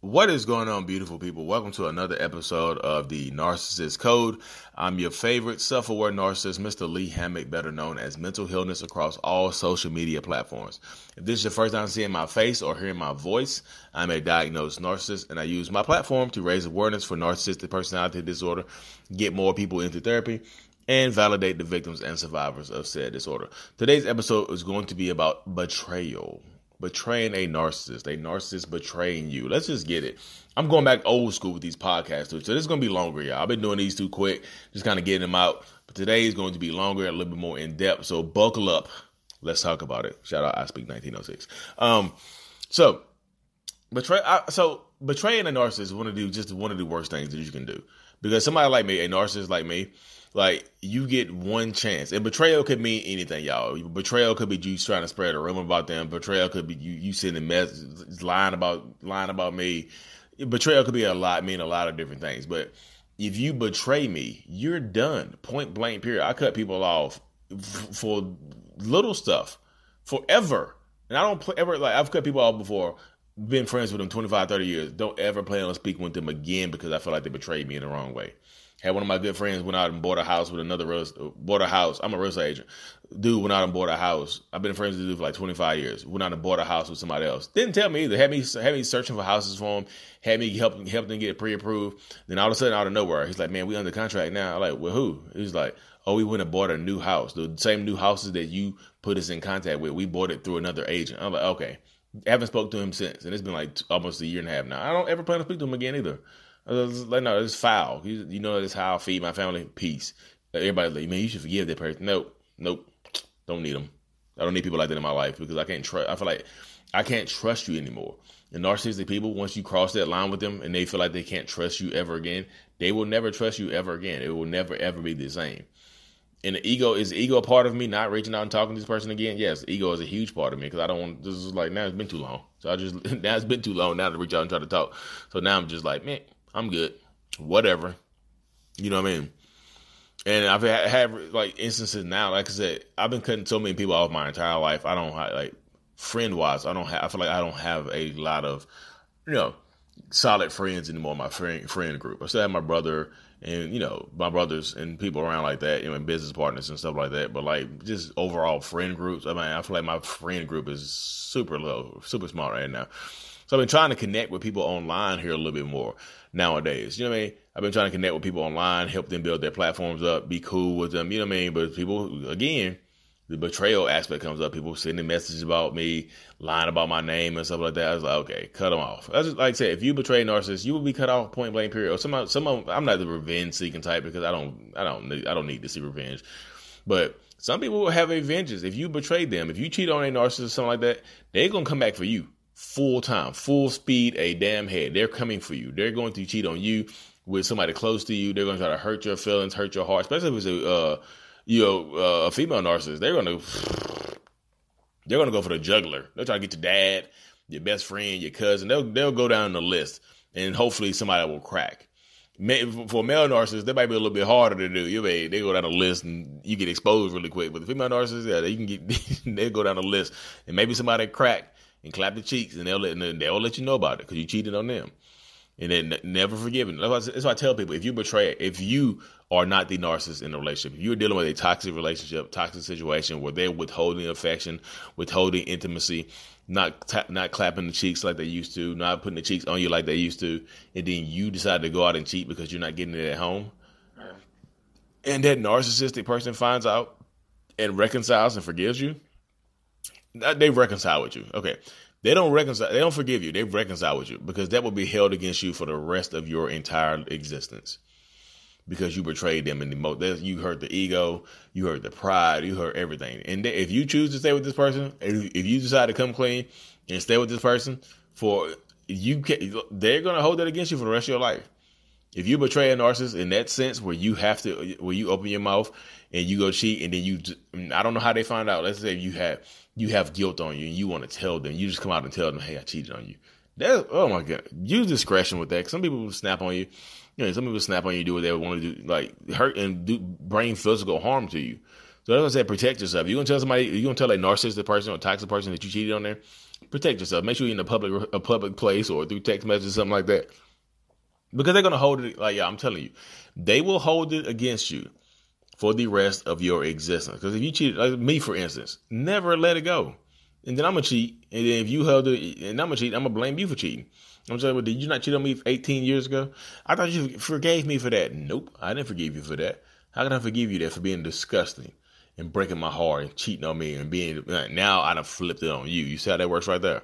What is going on, beautiful people? Welcome to another episode of the Narcissist Code. I'm your favorite self aware narcissist, Mr. Lee Hammock, better known as Mental Healness across all social media platforms. If this is your first time seeing my face or hearing my voice, I'm a diagnosed narcissist and I use my platform to raise awareness for narcissistic personality disorder, get more people into therapy, and validate the victims and survivors of said disorder. Today's episode is going to be about betrayal betraying a narcissist, a narcissist betraying you. Let's just get it. I'm going back old school with these podcasts too, so this is gonna be longer, y'all. I've been doing these too quick, just kind of getting them out. But today is going to be longer, a little bit more in depth. So buckle up. Let's talk about it. Shout out, I speak 1906. Um, so betray. I, so betraying a narcissist is one of the just one of the worst things that you can do because somebody like me, a narcissist like me, like you get one chance, and betrayal could mean anything, y'all. Betrayal could be you trying to spread a rumor about them. Betrayal could be you you sending messages, lying about lying about me. Betrayal could be a lot, mean a lot of different things. But if you betray me, you're done. Point blank. Period. I cut people off f- for little stuff forever, and I don't ever like I've cut people off before. Been friends with them 25, 30 years. Don't ever plan on speaking with them again because I feel like they betrayed me in the wrong way. Had one of my good friends went out and bought a house with another real bought a house. I'm a real estate agent. Dude went out and bought a house. I've been friends with the dude for like 25 years. Went out and bought a house with somebody else. Didn't tell me either. Had me had me searching for houses for him. Had me help help them get pre approved. Then all of a sudden out of nowhere, he's like, "Man, we under contract now." I'm like, "Well, who?" He's like, "Oh, we went and bought a new house. The same new houses that you put us in contact with. We bought it through another agent." I'm like, "Okay." I haven't spoke to him since, and it's been like almost a year and a half now. I don't ever plan to speak to him again either. Like, no, it's foul. You, you know, that's how I feed my family. Peace. Everybody's like, man, you should forgive that person. Nope, nope, don't need them. I don't need people like that in my life because I can't trust. I feel like I can't trust you anymore. And narcissistic people, once you cross that line with them and they feel like they can't trust you ever again, they will never trust you ever again. It will never ever be the same. And the ego is the ego a part of me not reaching out and talking to this person again? Yes, ego is a huge part of me because I don't want. This is like now it's been too long. So I just now it's been too long now to reach out and try to talk. So now I'm just like, man, I'm good. Whatever. You know what I mean? And I've had like instances now. Like I said, I've been cutting so many people off my entire life. I don't like friend wise. I don't have. I feel like I don't have a lot of you know solid friends anymore. My friend friend group. I still have my brother and you know my brothers and people around like that. You know, and business partners and stuff like that. But like just overall friend groups. I mean, I feel like my friend group is super low, super small right now. So I've been trying to connect with people online here a little bit more nowadays. You know what I mean? I've been trying to connect with people online, help them build their platforms up, be cool with them. You know what I mean? But people, again, the betrayal aspect comes up. People sending messages about me, lying about my name and stuff like that. I was like, okay, cut them off. That's just, like I said, if you betray narcissists, you will be cut off point blank. Period. Or some, some, of, them I'm not the revenge seeking type because I don't, I don't, I don't need to see revenge. But some people will have a vengeance. If you betray them, if you cheat on a narcissist, or something like that, they're gonna come back for you full time, full speed, a damn head. They're coming for you. They're going to cheat on you with somebody close to you. They're going to try to hurt your feelings, hurt your heart, especially if it's a uh, you know uh, a female narcissist. They're to they're to go for the juggler. They're try to get your dad, your best friend, your cousin. They'll they'll go down the list, and hopefully somebody will crack. For male narcissists, that might be a little bit harder to do. You may they go down the list and you get exposed really quick. But the female narcissists, yeah, they can get they go down the list, and maybe somebody crack and clap the cheeks, and they'll let they'll let you know about it because you cheated on them, and then never forgiven. That's why I tell people: if you betray, if you are not the narcissist in the relationship, if you're dealing with a toxic relationship, toxic situation where they're withholding affection, withholding intimacy, not ta- not clapping the cheeks like they used to, not putting the cheeks on you like they used to, and then you decide to go out and cheat because you're not getting it at home, and that narcissistic person finds out and reconciles and forgives you they reconcile with you. Okay. They don't reconcile. They don't forgive you. They reconcile with you because that will be held against you for the rest of your entire existence because you betrayed them in the most. You hurt the ego, you hurt the pride, you hurt everything. And if you choose to stay with this person, if, you decide to come clean and stay with this person for you can, they're gonna hold that against you for the rest of your life. If you betray a narcissist in that sense, where you have to, where you open your mouth and you go cheat, and then you, I don't know how they find out. Let's say you have you have guilt on you, and you want to tell them. You just come out and tell them, "Hey, I cheated on you." That oh my god, use discretion with that. Some people will snap on you. You know, some people snap on you, do what they want to do, like hurt and do bring physical harm to you. So that's why I said protect yourself. You're gonna tell somebody, you're gonna tell a narcissistic person or toxic person that you cheated on there? Protect yourself. Make sure you're in a public a public place or through text message, something like that because they're to hold it like yeah i'm telling you they will hold it against you for the rest of your existence because if you cheat like me for instance never let it go and then i'm gonna cheat and then if you held it and i'm gonna cheat i'm gonna blame you for cheating i'm saying well did you not cheat on me 18 years ago? I thought you forgave me for that. Nope i didn't forgive you for that. How can i forgive you that for being disgusting and breaking my heart and cheating on me and being now i done flipped it on you. You see how that works right there?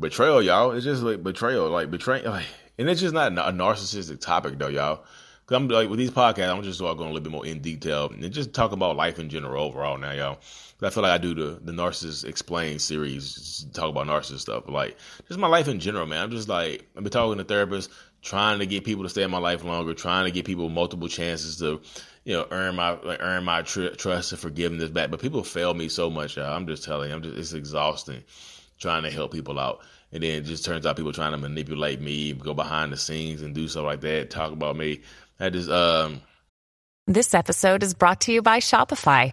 Betrayal y'all. It's just like betrayal like betrayal like and it's just not a narcissistic topic though, y'all. Cause I'm like with these podcasts, I'm just going a little bit more in detail and just talk about life in general overall now, y'all. I feel like I do the the narcissist explain series, talk about narcissist stuff, like just my life in general, man. I'm just like I've been talking to therapists, trying to get people to stay in my life longer, trying to get people multiple chances to, you know, earn my like, earn my tr- trust and forgiveness back. But people fail me so much, y'all. I'm just telling you, I'm just it's exhausting trying to help people out. And then it just turns out people trying to manipulate me, go behind the scenes and do stuff like that, talk about me. I just um This episode is brought to you by Shopify.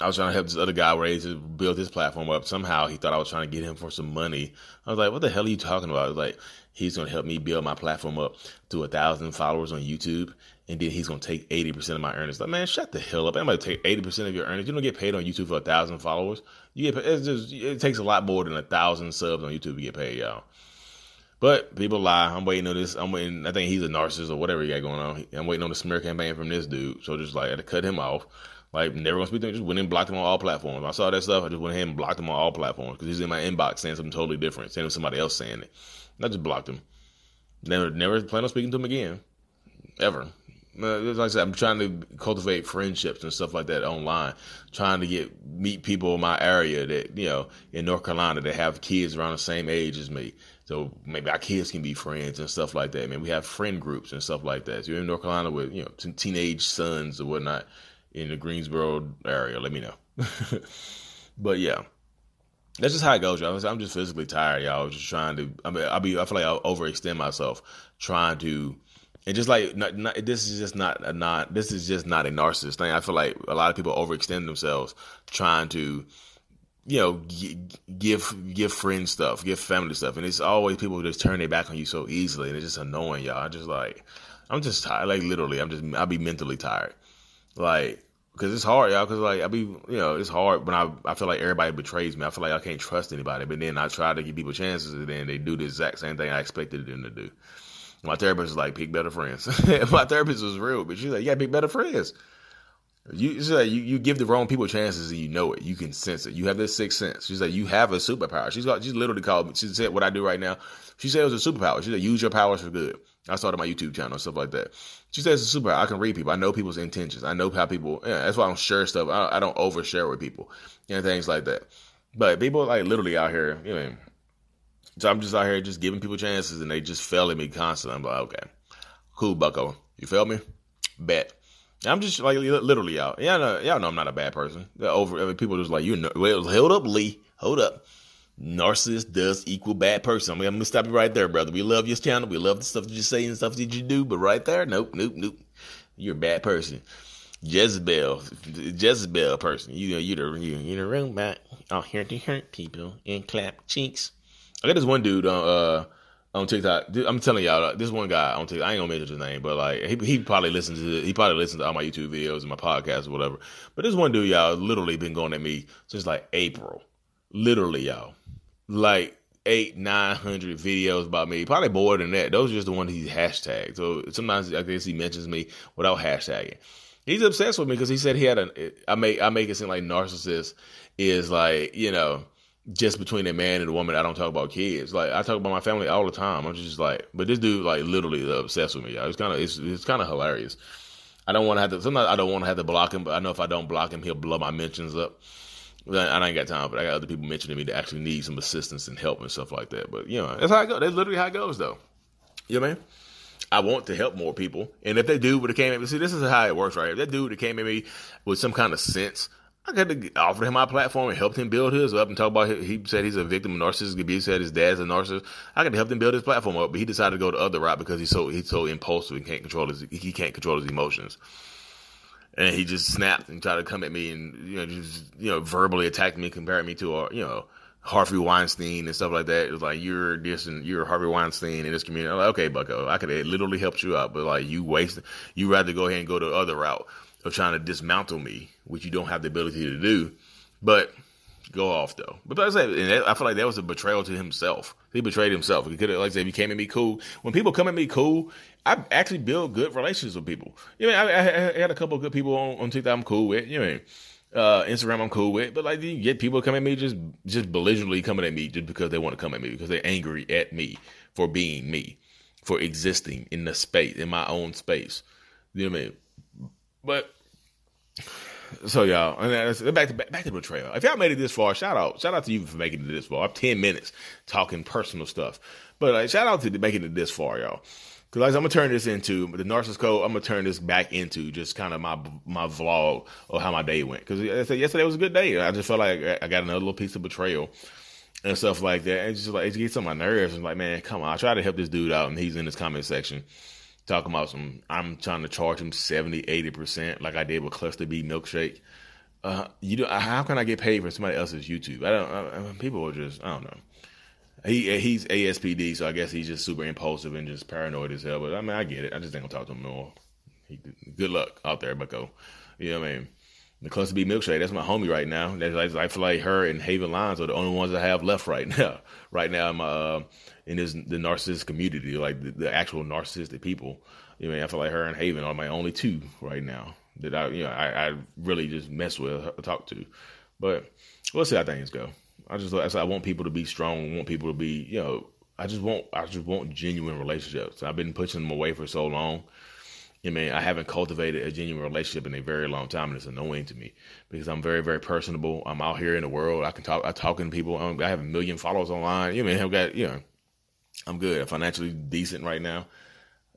I was trying to help this other guy raise his, build his platform up. Somehow he thought I was trying to get him for some money. I was like, what the hell are you talking about? I was like, he's going to help me build my platform up to a thousand followers on YouTube and then he's gonna take eighty percent of my earnings. Like, man, shut the hell up! I'm gonna take eighty percent of your earnings. You don't get paid on YouTube for a thousand followers. You get it's just it takes a lot more than a thousand subs on YouTube to get paid, y'all. But people lie. I'm waiting on this. I'm waiting. I think he's a narcissist or whatever he got going on. I'm waiting on the smear campaign from this dude. So just like I had to cut him off. Like never gonna speak to him. Just went and blocked him on all platforms. I saw that stuff. I just went ahead and blocked him on all platforms because he's in my inbox saying something totally different, saying somebody else saying it. And I just blocked him. Never, never plan on speaking to him again, ever. Uh, like I said, I'm trying to cultivate friendships and stuff like that online. Trying to get meet people in my area that you know in North Carolina that have kids around the same age as me. So maybe our kids can be friends and stuff like that. I mean, we have friend groups and stuff like that. So you're in North Carolina with you know t- teenage sons or whatnot in the Greensboro area. Let me know. but yeah. That's just how it goes, y'all. I'm just physically tired, y'all. I was just trying to. I mean, I'll be. I feel like I'll overextend myself trying to and just like not, not, this is just not a not this is just not a narcissist thing. I feel like a lot of people overextend themselves trying to, you know, g- give give friends stuff, give family stuff, and it's always people just turn their back on you so easily, and it's just annoying, y'all. I just like I'm just tired, like literally, I'm just I'll be mentally tired, like because it's hard, y'all. Because like I be, you know, it's hard when I I feel like everybody betrays me. I feel like I can't trust anybody, but then I try to give people chances, and then they do the exact same thing I expected them to do. My therapist was like, pick better friends. my therapist was real, but she's like, yeah, pick better friends. You, like, you you give the wrong people chances and you know it. You can sense it. You have this sixth sense. She's like, you have a superpower. She's got. She's literally called. She said what I do right now. She said it was a superpower. She said use your powers for good. I started my YouTube channel and stuff like that. She says it's superpower. I can read people. I know people's intentions. I know how people. Yeah, that's why I don't share stuff. I, I don't overshare with people and things like that. But people like literally out here, you know, so I'm just out here just giving people chances, and they just fail at me constantly. I'm like, okay, cool, Bucko. You feel me? Bet. I'm just like literally out. Y'all know, y'all know I'm not a bad person. Over I mean, people just like you know. Well, hold up, Lee. Hold up. Narcissist does equal bad person. I'm gonna stop you right there, brother. We love your channel. We love the stuff that you say and stuff that you do, but right there, nope, nope, nope. You're a bad person. Jezebel, Jezebel person. You know, you're the you, you're the room back out here to hurt people and clap cheeks. I got this one dude on uh on TikTok. I'm telling y'all, this one guy on TikTok. I ain't gonna mention his name, but like he he probably listens to he probably listens to all my YouTube videos and my podcasts or whatever. But this one dude, y'all, literally been going at me since like April. Literally, y'all. Like eight, nine hundred videos about me. Probably more than that. Those are just the ones he hashtagged. So sometimes I guess he mentions me without hashtagging. He's obsessed with me because he said he had a. I make I make it seem like narcissist is like you know just between a man and a woman. I don't talk about kids. Like I talk about my family all the time. I'm just like, but this dude like literally obsessed with me. Y'all. It's kind of it's it's kind of hilarious. I don't want to have to. Sometimes I don't want to have to block him, but I know if I don't block him, he'll blow my mentions up. I ain't got time, but I got other people mentioning me that actually need some assistance and help and stuff like that. But you know, that's how it goes. That's literally how it goes, though. You know what I mean? I want to help more people, and if that dude would have came at me, see, this is how it works, right? If that dude that came at me with some kind of sense, I to offer him my platform and help him build his up and talk about. His, he said he's a victim of narcissistic abuse. Said his dad's a narcissist. I to help him build his platform up, but he decided to go the other route because he's so he's so impulsive and can't control his he can't control his emotions and he just snapped and tried to come at me and you know just you know verbally attacked me, comparing me to a you know Harvey Weinstein and stuff like that. It was like you're this and you're Harvey Weinstein in this community. I'm like, okay, Bucko, I could have literally helped you out, but like you wasted. You rather go ahead and go the other route of trying to dismantle me, which you don't have the ability to do. But go off though. But I said, I feel like that was a betrayal to himself. He betrayed himself. He could have, like I said, if he came at me cool. When people come at me cool, I actually build good relationships with people. You know, I, I, I had a couple of good people on, on TikTok I'm cool with. You know, uh, Instagram I'm cool with, but like you get people coming at me just just belligerently coming at me just because they want to come at me because they're angry at me for being me, for existing in the space in my own space. You know what I mean? But so y'all, and back to back to betrayal. If y'all made it this far, shout out, shout out to you for making it this far. I'm ten minutes talking personal stuff, but like, shout out to making it this far, y'all. Because I'm gonna turn this into the narcissist code. I'm gonna turn this back into just kind of my my vlog of how my day went. Because yesterday was a good day. I just felt like I got another little piece of betrayal and stuff like that. And just like it gets on my nerves. And like, man, come on. I try to help this dude out, and he's in this comment section talking about some. I'm trying to charge him 70, 80 percent, like I did with Cluster B milkshake. Uh, you do. How can I get paid for somebody else's YouTube? I don't. I, people are just. I don't know. He he's ASPD, so I guess he's just super impulsive and just paranoid as hell. But I mean, I get it. I just ain't gonna talk to him no more. He, good luck out there, Bucko. You know what I mean? The Cluster B milkshake. That's my homie right now. That's I feel like her and Haven Lines are the only ones I have left right now. right now, in my uh, in this the narcissist community, like the, the, actual narcissistic people. You know, I, feel like her and Haven are my only two right now that I you know I, I really just mess with, talk to. But we'll see how things go. I just I want people to be strong. I want people to be you know. I just want I just want genuine relationships. I've been pushing them away for so long. I mean, I haven't cultivated a genuine relationship in a very long time, and it's annoying to me because I'm very, very personable. I'm out here in the world. I can talk. I talk to people. Um, I have a million followers online. You know, I mean, I've got you know, I'm good. I'm financially decent right now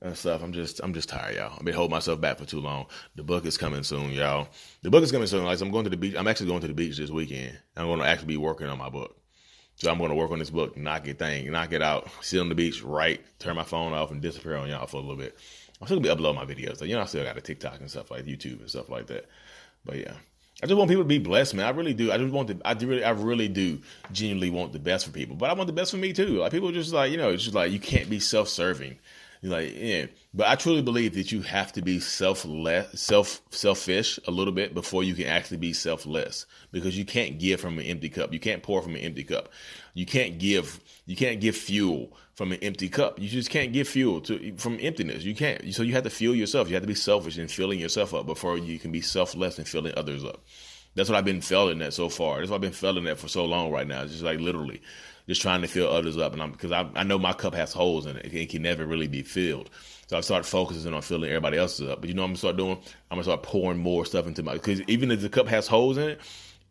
and stuff. I'm just I'm just tired, y'all. I've been holding myself back for too long. The book is coming soon, y'all. The book is coming soon. Like I'm going to the beach. I'm actually going to the beach this weekend. I'm going to actually be working on my book. So I'm going to work on this book, knock it thing, knock it out, sit on the beach, write, turn my phone off, and disappear on y'all for a little bit. I'm still be uploading my videos. You know, I still got a TikTok and stuff like YouTube and stuff like that. But yeah. I just want people to be blessed, man. I really do. I just want the, I really, I really do genuinely want the best for people. But I want the best for me too. Like people just like, you know, it's just like you can't be self-serving. You're like, yeah. But I truly believe that you have to be selfless, self selfish a little bit before you can actually be selfless. Because you can't give from an empty cup. You can't pour from an empty cup. You can't give. You can't give fuel from an empty cup. You just can't get fuel to from emptiness. You can't. So you have to fuel yourself. You have to be selfish in filling yourself up before you can be selfless and filling others up. That's what I've been feeling that so far. That's what I've been feeling that for so long right now. It's just like literally just trying to fill others up. And I'm because I, I know my cup has holes in it. It can never really be filled. So I started focusing on filling everybody else's up. But you know I'm gonna start doing? I'm gonna start pouring more stuff into my because even if the cup has holes in it,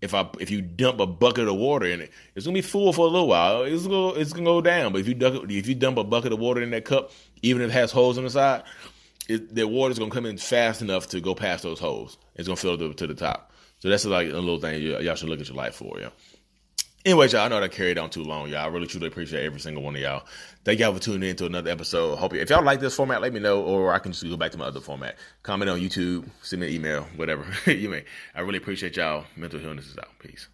if I if you dump a bucket of water in it, it's gonna be full for a little while. It's gonna it's gonna go down. But if you dump if you dump a bucket of water in that cup, even if it has holes on the side, it, the water's gonna come in fast enough to go past those holes. It's gonna fill it to the top. So that's like a little thing y'all should look at your life for, yeah. Anyways, y'all, I know that carried on too long, y'all. I really truly appreciate every single one of y'all. Thank y'all for tuning in to another episode. Hope you, if y'all like this format, let me know, or I can just go back to my other format. Comment on YouTube, send me an email, whatever you may. I really appreciate y'all. Mental Healness is out. Peace.